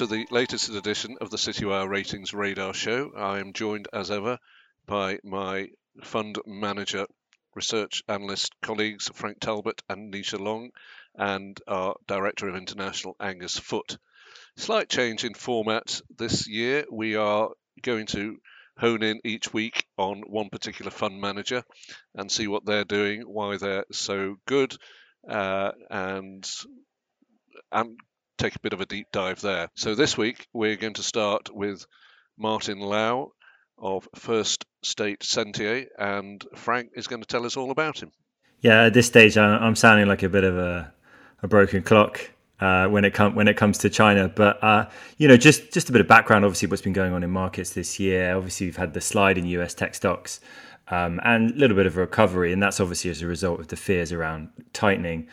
to the latest edition of the Citywire Ratings Radar Show. I am joined, as ever, by my fund manager, research analyst colleagues Frank Talbot and Nisha Long, and our Director of International, Angus Foot. Slight change in format this year. We are going to hone in each week on one particular fund manager and see what they're doing, why they're so good, uh, and and take a bit of a deep dive there. So this week we're going to start with Martin Lau of First State Sentier, and Frank is going to tell us all about him. Yeah, at this stage I'm sounding like a bit of a, a broken clock. Uh, when it comes when it comes to China. But uh, you know, just just a bit of background. Obviously, what's been going on in markets this year. Obviously, we've had the slide in U.S. tech stocks um, and a little bit of a recovery, and that's obviously as a result of the fears around tightening.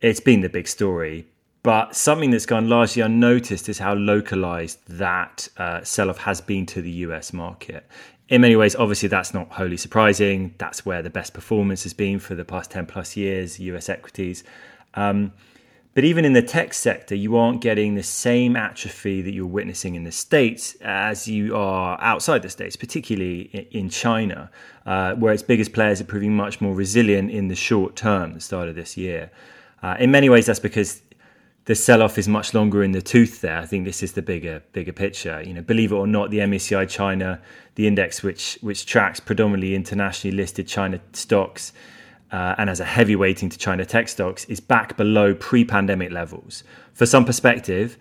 It's been the big story. But something that's gone largely unnoticed is how localized that uh, sell off has been to the US market. In many ways, obviously, that's not wholly surprising. That's where the best performance has been for the past 10 plus years, US equities. Um, but even in the tech sector, you aren't getting the same atrophy that you're witnessing in the States as you are outside the States, particularly in China, uh, where its biggest players are proving much more resilient in the short term, the start of this year. Uh, in many ways, that's because the sell-off is much longer in the tooth there. I think this is the bigger bigger picture. You know, believe it or not, the MSCI China, the index which which tracks predominantly internationally listed China stocks uh, and has a heavy weighting to China tech stocks, is back below pre-pandemic levels. For some perspective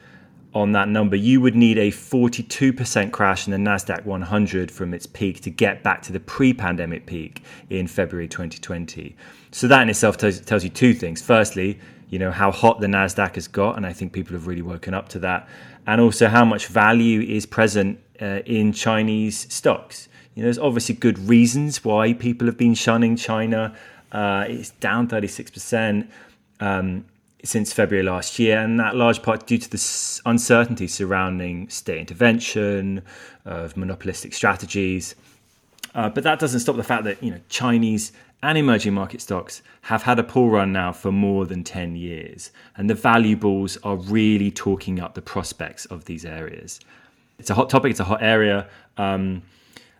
on that number, you would need a 42% crash in the Nasdaq 100 from its peak to get back to the pre-pandemic peak in February 2020. So that in itself tells, tells you two things. Firstly, you know how hot the Nasdaq has got, and I think people have really woken up to that, and also how much value is present uh, in Chinese stocks. You know, there's obviously good reasons why people have been shunning China. Uh, it's down 36% um, since February last year, and that large part due to the uncertainty surrounding state intervention, of monopolistic strategies. Uh, but that doesn't stop the fact that you know Chinese and emerging market stocks have had a pull run now for more than 10 years, and the value bulls are really talking up the prospects of these areas. It's a hot topic, it's a hot area. Um,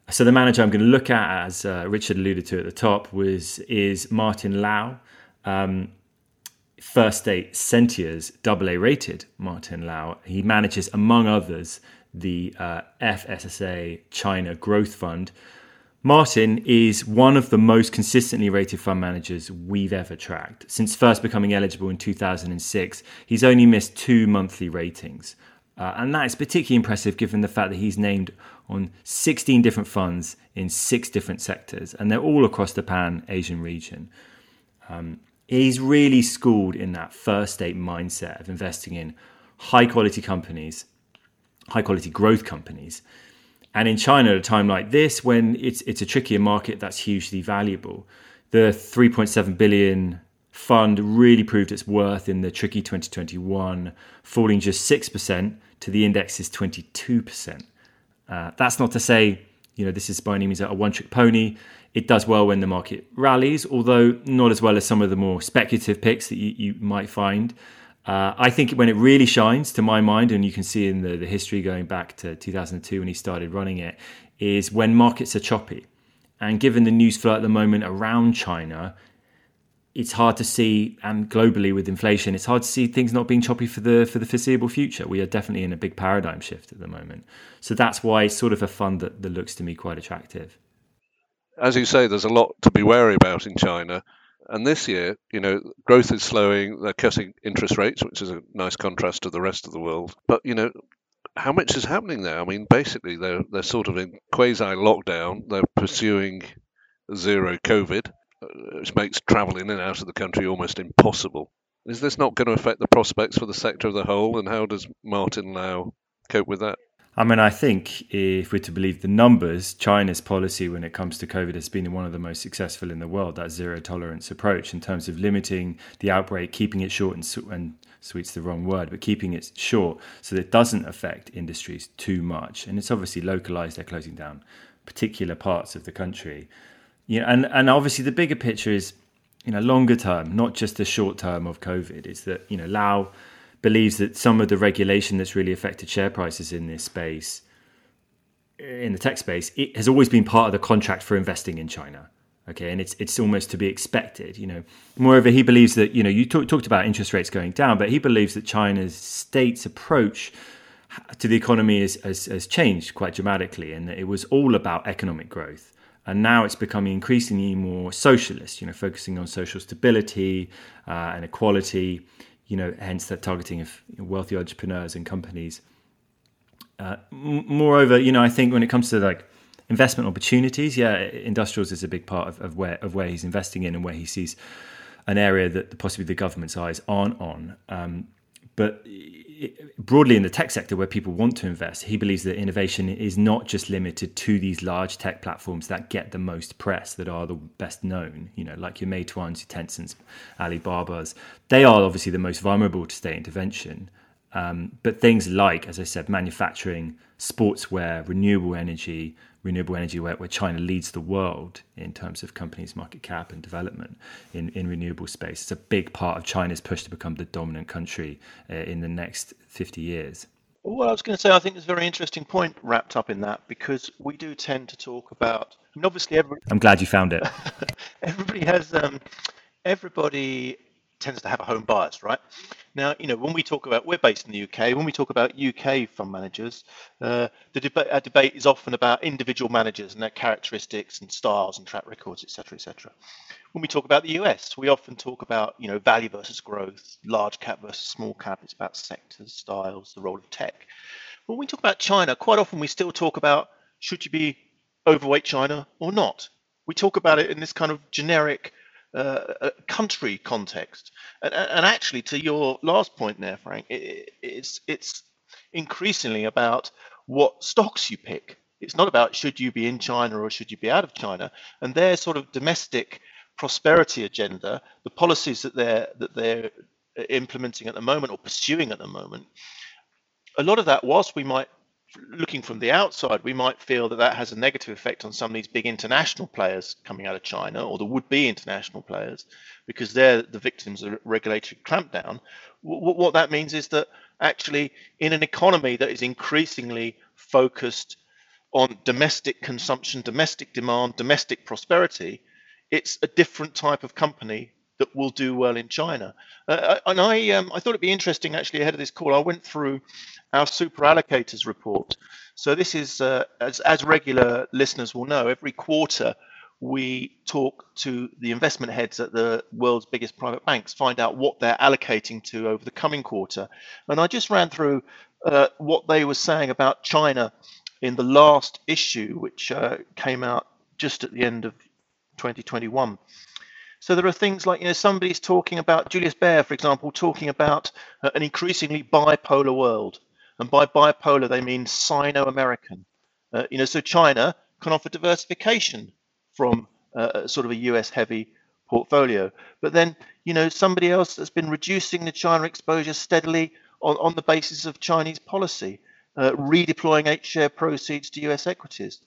so the manager I'm going to look at, as uh, Richard alluded to at the top, was is Martin Lau. Um, First State Sentier's double A rated Martin Lau. He manages, among others, the uh, FSSA China Growth Fund, Martin is one of the most consistently rated fund managers we've ever tracked. Since first becoming eligible in 2006, he's only missed two monthly ratings. Uh, and that is particularly impressive given the fact that he's named on 16 different funds in six different sectors, and they're all across the Pan Asian region. Um, he's really schooled in that first state mindset of investing in high quality companies, high quality growth companies and in China, at a time like this, when it's it's a trickier market, that's hugely valuable. The 3.7 billion fund really proved its worth in the tricky 2021, falling just 6% to the index's 22%. Uh, that's not to say, you know, this is by any means a one trick pony. It does well when the market rallies, although not as well as some of the more speculative picks that you, you might find. Uh, I think when it really shines, to my mind, and you can see in the, the history going back to 2002 when he started running it, is when markets are choppy. And given the news flow at the moment around China, it's hard to see, and globally with inflation, it's hard to see things not being choppy for the for the foreseeable future. We are definitely in a big paradigm shift at the moment. So that's why it's sort of a fund that, that looks to me quite attractive. As you say, there's a lot to be wary about in China. And this year, you know, growth is slowing. They're cutting interest rates, which is a nice contrast to the rest of the world. But you know, how much is happening there? I mean, basically, they're they're sort of in quasi lockdown. They're pursuing zero COVID, which makes travel in and out of the country almost impossible. Is this not going to affect the prospects for the sector as a whole? And how does Martin Lau cope with that? I mean, I think if we're to believe the numbers, China's policy when it comes to COVID has been one of the most successful in the world. That zero tolerance approach in terms of limiting the outbreak, keeping it short and, and sweet's the wrong word, but keeping it short so that it doesn't affect industries too much. And it's obviously localized. They're closing down particular parts of the country. You know, and and obviously the bigger picture is, you know, longer term, not just the short term of COVID. Is that you know Lau believes that some of the regulation that's really affected share prices in this space, in the tech space, it has always been part of the contract for investing in China. Okay, and it's it's almost to be expected. You know, moreover, he believes that you know you talk, talked about interest rates going down, but he believes that China's state's approach to the economy has, has, changed quite dramatically, and that it was all about economic growth and now it's becoming increasingly more socialist. You know, focusing on social stability uh, and equality. You know, hence that targeting of wealthy entrepreneurs and companies. Uh, moreover, you know, I think when it comes to like investment opportunities, yeah, industrials is a big part of, of where of where he's investing in and where he sees an area that possibly the government's eyes aren't on. Um, but broadly in the tech sector where people want to invest, he believes that innovation is not just limited to these large tech platforms that get the most press, that are the best known, you know, like your Meituans, your Tencents, Alibabas. They are obviously the most vulnerable to state intervention. Um, but things like, as I said, manufacturing, sportswear, renewable energy, renewable energy where, where China leads the world in terms of companies' market cap and development in, in renewable space. It's a big part of China's push to become the dominant country uh, in the next 50 years. Well, I was going to say, I think there's a very interesting point wrapped up in that because we do tend to talk about. I mean, obviously, every, I'm glad you found it. everybody has. Um, everybody tends to have a home bias, right? Now, you know, when we talk about, we're based in the UK, when we talk about UK fund managers, uh, the debate, our debate is often about individual managers and their characteristics and styles and track records, etc., etc. When we talk about the US, we often talk about, you know, value versus growth, large cap versus small cap. It's about sectors, styles, the role of tech. When we talk about China, quite often we still talk about should you be overweight China or not. We talk about it in this kind of generic uh, country context. And, and, actually, to your last point there, Frank, it, it's it's increasingly about what stocks you pick. It's not about should you be in China or should you be out of China. And their sort of domestic prosperity agenda, the policies that they're that they're implementing at the moment or pursuing at the moment, a lot of that, whilst we might looking from the outside, we might feel that that has a negative effect on some of these big international players coming out of China, or the would-be international players, because they're the victims of regulatory clampdown. W- what that means is that actually, in an economy that is increasingly focused on domestic consumption, domestic demand, domestic prosperity, it's a different type of company that will do well in China. Uh, and I, um, I thought it'd be interesting actually ahead of this call. I went through our super allocators report. So this is, uh, as, as regular listeners will know, every quarter we talk to the investment heads at the world's biggest private banks, find out what they're allocating to over the coming quarter. And I just ran through uh, what they were saying about China in the last issue, which uh, came out just at the end of 2021. So there are things like, you know, somebody's talking about, Julius Baer, for example, talking about uh, an increasingly bipolar world. And by bipolar, they mean Sino American. Uh, you know, so China can offer diversification from uh, sort of a US heavy portfolio. But then, you know, somebody else has been reducing the China exposure steadily on, on the basis of Chinese policy, uh, redeploying H share proceeds to US equities.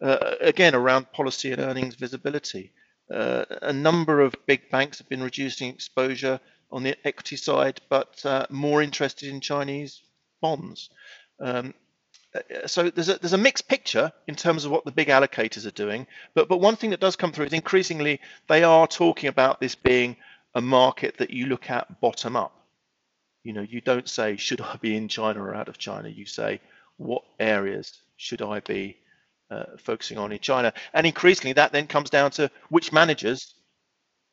Uh, again, around policy and earnings visibility. Uh, a number of big banks have been reducing exposure on the equity side, but uh, more interested in Chinese bonds. Um, uh, so there's a, there's a mixed picture in terms of what the big allocators are doing. But, but one thing that does come through is increasingly they are talking about this being a market that you look at bottom up. You know, you don't say, should I be in China or out of China? You say, what areas should I be uh, focusing on in China. And increasingly, that then comes down to which managers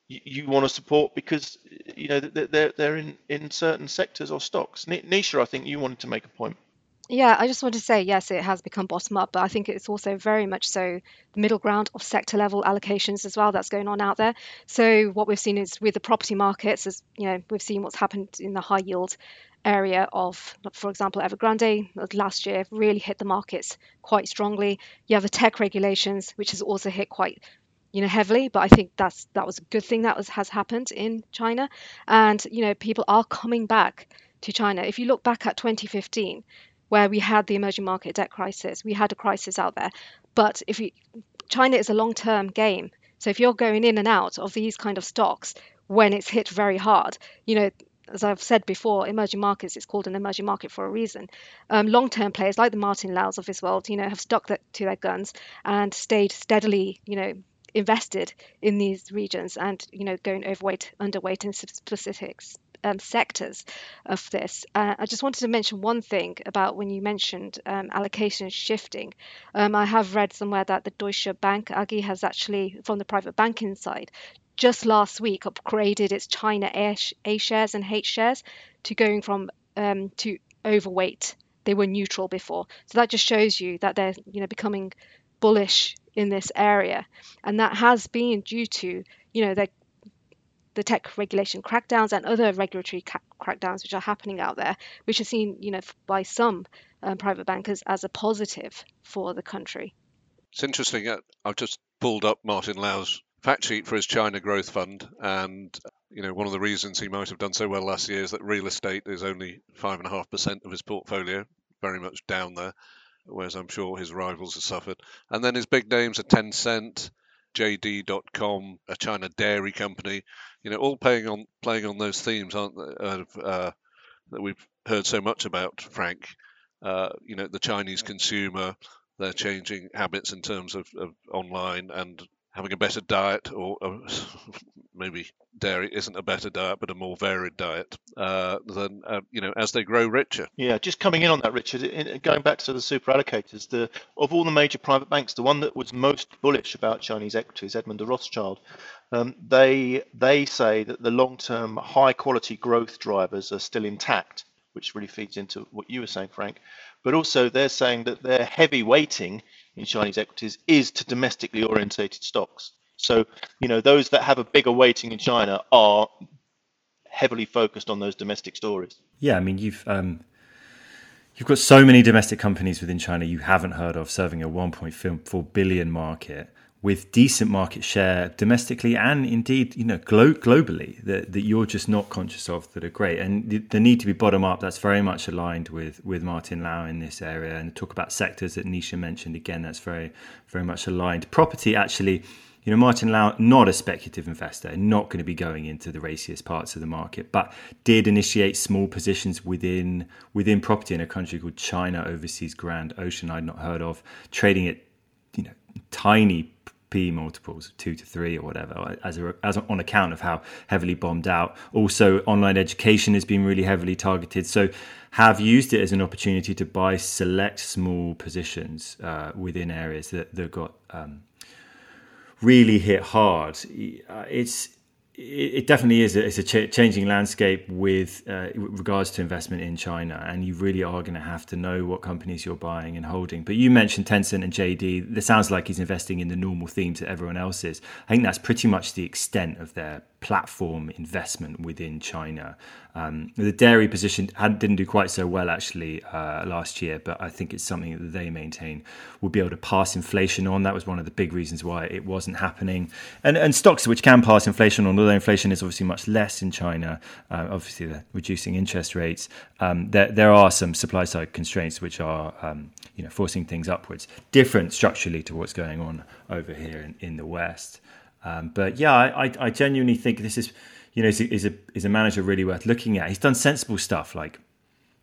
you, you want to support because you know they're they're in in certain sectors or stocks. Nisha, I think you wanted to make a point. Yeah, I just want to say yes, it has become bottom up, but I think it's also very much so the middle ground of sector level allocations as well that's going on out there. So what we've seen is with the property markets, as you know, we've seen what's happened in the high yield area of, for example, Evergrande uh, last year really hit the markets quite strongly. You have the tech regulations, which has also hit quite you know heavily but i think that's that was a good thing that was, has happened in china. And you know people are coming back to china. If you look back at 2015 where we had the emerging market debt crisis we had a crisis out there. But if you china is a long term game. So if you're going in and out of these kind of stocks when it's hit very hard you know as I've said before, emerging markets, it's called an emerging market for a reason. Um, long term players like the Martin Laus of this world, you know, have stuck to their guns and stayed steadily, you know, invested in these regions and, you know, going overweight, underweight in specifics um, sectors of this. Uh, I just wanted to mention one thing about when you mentioned um, allocation shifting. Um, I have read somewhere that the Deutsche Bank AG has actually, from the private banking side, just last week upgraded its China A, shares and H shares to going from um, to overweight. They were neutral before, so that just shows you that they're you know becoming bullish in this area, and that has been due to you know their the tech regulation crackdowns and other regulatory ca- crackdowns which are happening out there, which are seen, you know, by some um, private bankers as a positive for the country. It's interesting. Uh, I've just pulled up Martin Lau's fact sheet for his China Growth Fund, and you know one of the reasons he might have done so well last year is that real estate is only five and a half percent of his portfolio, very much down there, whereas I'm sure his rivals have suffered. And then his big names are Tencent, JD.com, a China dairy company, you know, all playing on playing on those themes, aren't they, uh, that we've heard so much about, Frank. Uh, you know, the Chinese consumer, they're changing habits in terms of, of online and having a better diet, or, or maybe dairy isn't a better diet, but a more varied diet, uh, than uh, you know as they grow richer. Yeah, just coming in on that, Richard. going back to the super allocators, the of all the major private banks, the one that was most bullish about Chinese equities, Edmond de Rothschild, um, they they say that the long-term high-quality growth drivers are still intact, which really feeds into what you were saying, Frank. But also, they're saying that their heavy weighting in Chinese equities is to domestically orientated stocks. So, you know, those that have a bigger weighting in China are heavily focused on those domestic stories. Yeah, I mean, you've um, you've got so many domestic companies within China you haven't heard of serving a 1.4 billion market with decent market share domestically and indeed you know glo- globally that, that you're just not conscious of that are great. And the, the, need to be bottom up that's very much aligned with with Martin lau in this area. And talk about sectors that Nisha mentioned again that's very very much aligned. Property actually you know Martin lau not a speculative investor not going to be going into the raciest parts of the market but did initiate small positions within within property in a country called China overseas Grand Ocean I'd not heard of trading it you know tiny P multiples, two to three or whatever, as, a, as on account of how heavily bombed out. Also, online education has been really heavily targeted. So, have used it as an opportunity to buy select small positions uh, within areas that that got um, really hit hard. It's it definitely is. It's a ch- changing landscape with uh, regards to investment in China, and you really are going to have to know what companies you're buying and holding. But you mentioned Tencent and JD. This sounds like he's investing in the normal themes that everyone else is. I think that's pretty much the extent of their platform investment within China. Um, the dairy position had, didn't do quite so well actually uh, last year, but I think it's something that they maintain will be able to pass inflation on. That was one of the big reasons why it wasn't happening. And, and stocks which can pass inflation on, although inflation is obviously much less in China, uh, obviously the reducing interest rates, um, there, there are some supply side constraints which are um, you know forcing things upwards, different structurally to what's going on over here in, in the West. Um, but yeah, I, I, genuinely think this is, you know, is a, is a is a manager really worth looking at. He's done sensible stuff like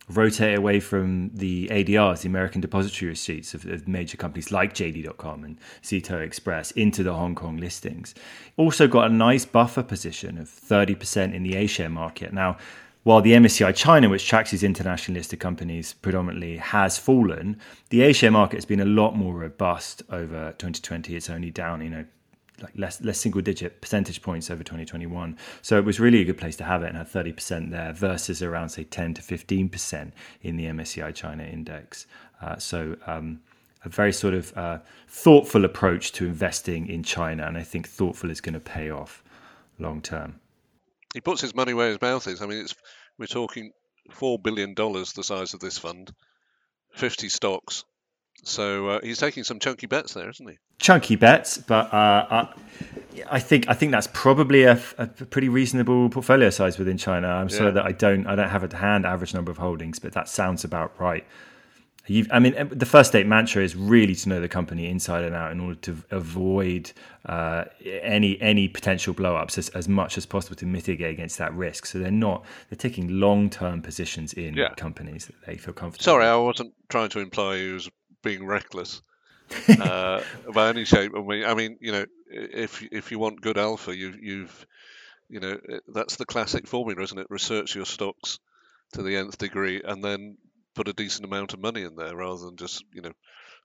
rotate away from the ADRs, the American depository receipts of, of, major companies like JD.com and ZTO Express into the Hong Kong listings. Also got a nice buffer position of 30% in the A share market. Now, while the MSCI China, which tracks these internationally listed companies predominantly, has fallen, the A share market has been a lot more robust over 2020. It's only down, you know, like less less single digit percentage points over 2021. So it was really a good place to have it and had 30% there versus around say 10 to 15% in the MSCI China index. Uh, so um, a very sort of uh, thoughtful approach to investing in China, and I think thoughtful is going to pay off long term. He puts his money where his mouth is. I mean, we're talking four billion dollars the size of this fund, 50 stocks, so uh, he's taking some chunky bets there, isn't he? Chunky bets, but uh, I, I, think I think that's probably a, a, pretty reasonable portfolio size within China. I'm yeah. sorry that I don't I don't have at hand average number of holdings, but that sounds about right. You've, I mean, the First State mantra is really to know the company inside and out in order to avoid uh, any any potential blowups as, as much as possible to mitigate against that risk. So they're not they're taking long term positions in yeah. companies that they feel comfortable. Sorry, I wasn't trying to imply he was being reckless uh, by any shape. I mean, I mean, you know, if if you want good alpha, you you've you know that's the classic formula, isn't it? Research your stocks to the nth degree, and then put a decent amount of money in there rather than just you know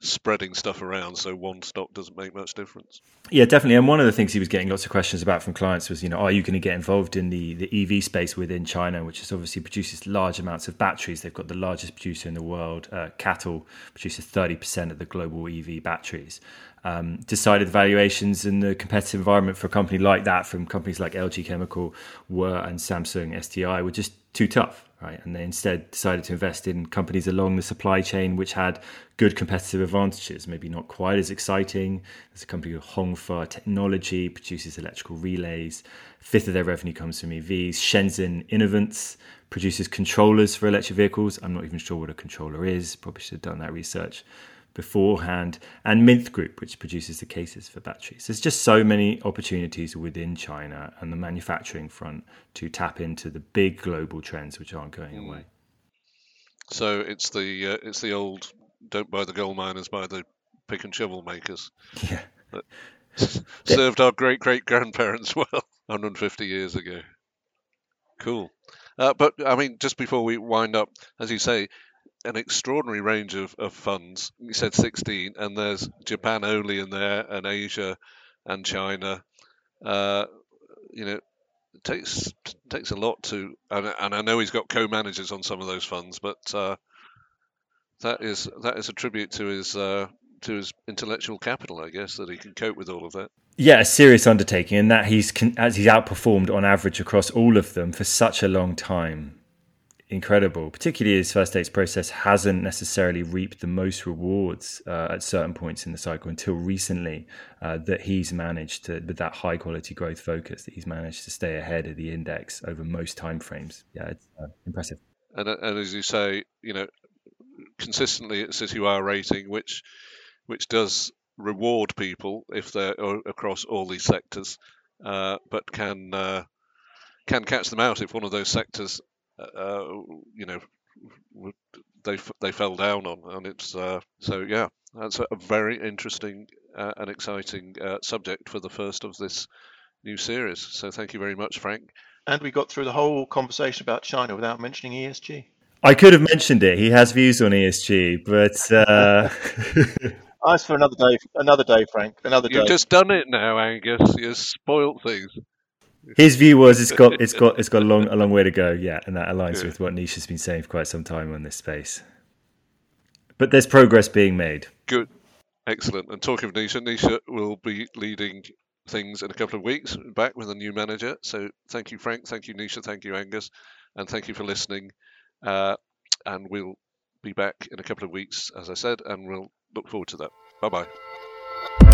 spreading stuff around so one stock doesn't make much difference. Yeah, definitely. And one of the things he was getting lots of questions about from clients was, you know, are you going to get involved in the, the EV space within China, which is obviously produces large amounts of batteries. They've got the largest producer in the world. Uh, CATL produces 30% of the global EV batteries. Um, decided the valuations and the competitive environment for a company like that from companies like LG Chemical were and Samsung SDI were just too tough right? And they instead decided to invest in companies along the supply chain which had good competitive advantages, maybe not quite as exciting. There's a company called Hongfa Technology, produces electrical relays. fifth of their revenue comes from EVs. Shenzhen Inovance produces controllers for electric vehicles. I'm not even sure what a controller is. Probably should have done that research beforehand, and Minth Group, which produces the cases for batteries. There's just so many opportunities within China and the manufacturing front to tap into the big global trends which aren't going mm. away. So it's the uh, it's the old don't buy the gold miners, buy the pick and shovel makers. Yeah. served our great great grandparents well 150 years ago. Cool. Uh, but I mean, just before we wind up, as you say, an extraordinary range of, of funds. You said 16, and there's Japan only in there, and Asia, and China. Uh, you know, it takes takes a lot to, and, and I know he's got co-managers on some of those funds, but uh, that is that is a tribute to his uh, to his intellectual capital, I guess, that he can cope with all of that. Yeah, a serious undertaking, and that he's as he's outperformed on average across all of them for such a long time incredible, particularly his First State's process hasn't necessarily reaped the most rewards uh, at certain points in the cycle until recently uh, that he's managed to, with that high quality growth focus, that he's managed to stay ahead of the index over most timeframes. Yeah, it's uh, impressive. And, uh, and as you say, you know, consistently at Citywire rating, which which does reward people if they're across all these sectors, uh, but can uh, can catch them out if one of those sectors uh, you know, they they fell down on, and it's uh, so yeah, that's a very interesting uh, and exciting uh, subject for the first of this new series. So thank you very much, Frank. And we got through the whole conversation about China without mentioning ESG. I could have mentioned it. He has views on ESG, but. Uh... Nice for another day. Another day, Frank. Another day. You've just done it now, Angus. You've spoilt things. His view was it's got it's got it's got a long a long way to go, yeah, and that aligns yeah. with what Nisha's been saying for quite some time on this space. But there's progress being made. Good, excellent. And talking of Nisha, Nisha will be leading things in a couple of weeks, back with a new manager. So thank you, Frank. Thank you, Nisha. Thank you, Angus, and thank you for listening. Uh, and we'll be back in a couple of weeks, as I said, and we'll look forward to that. Bye bye.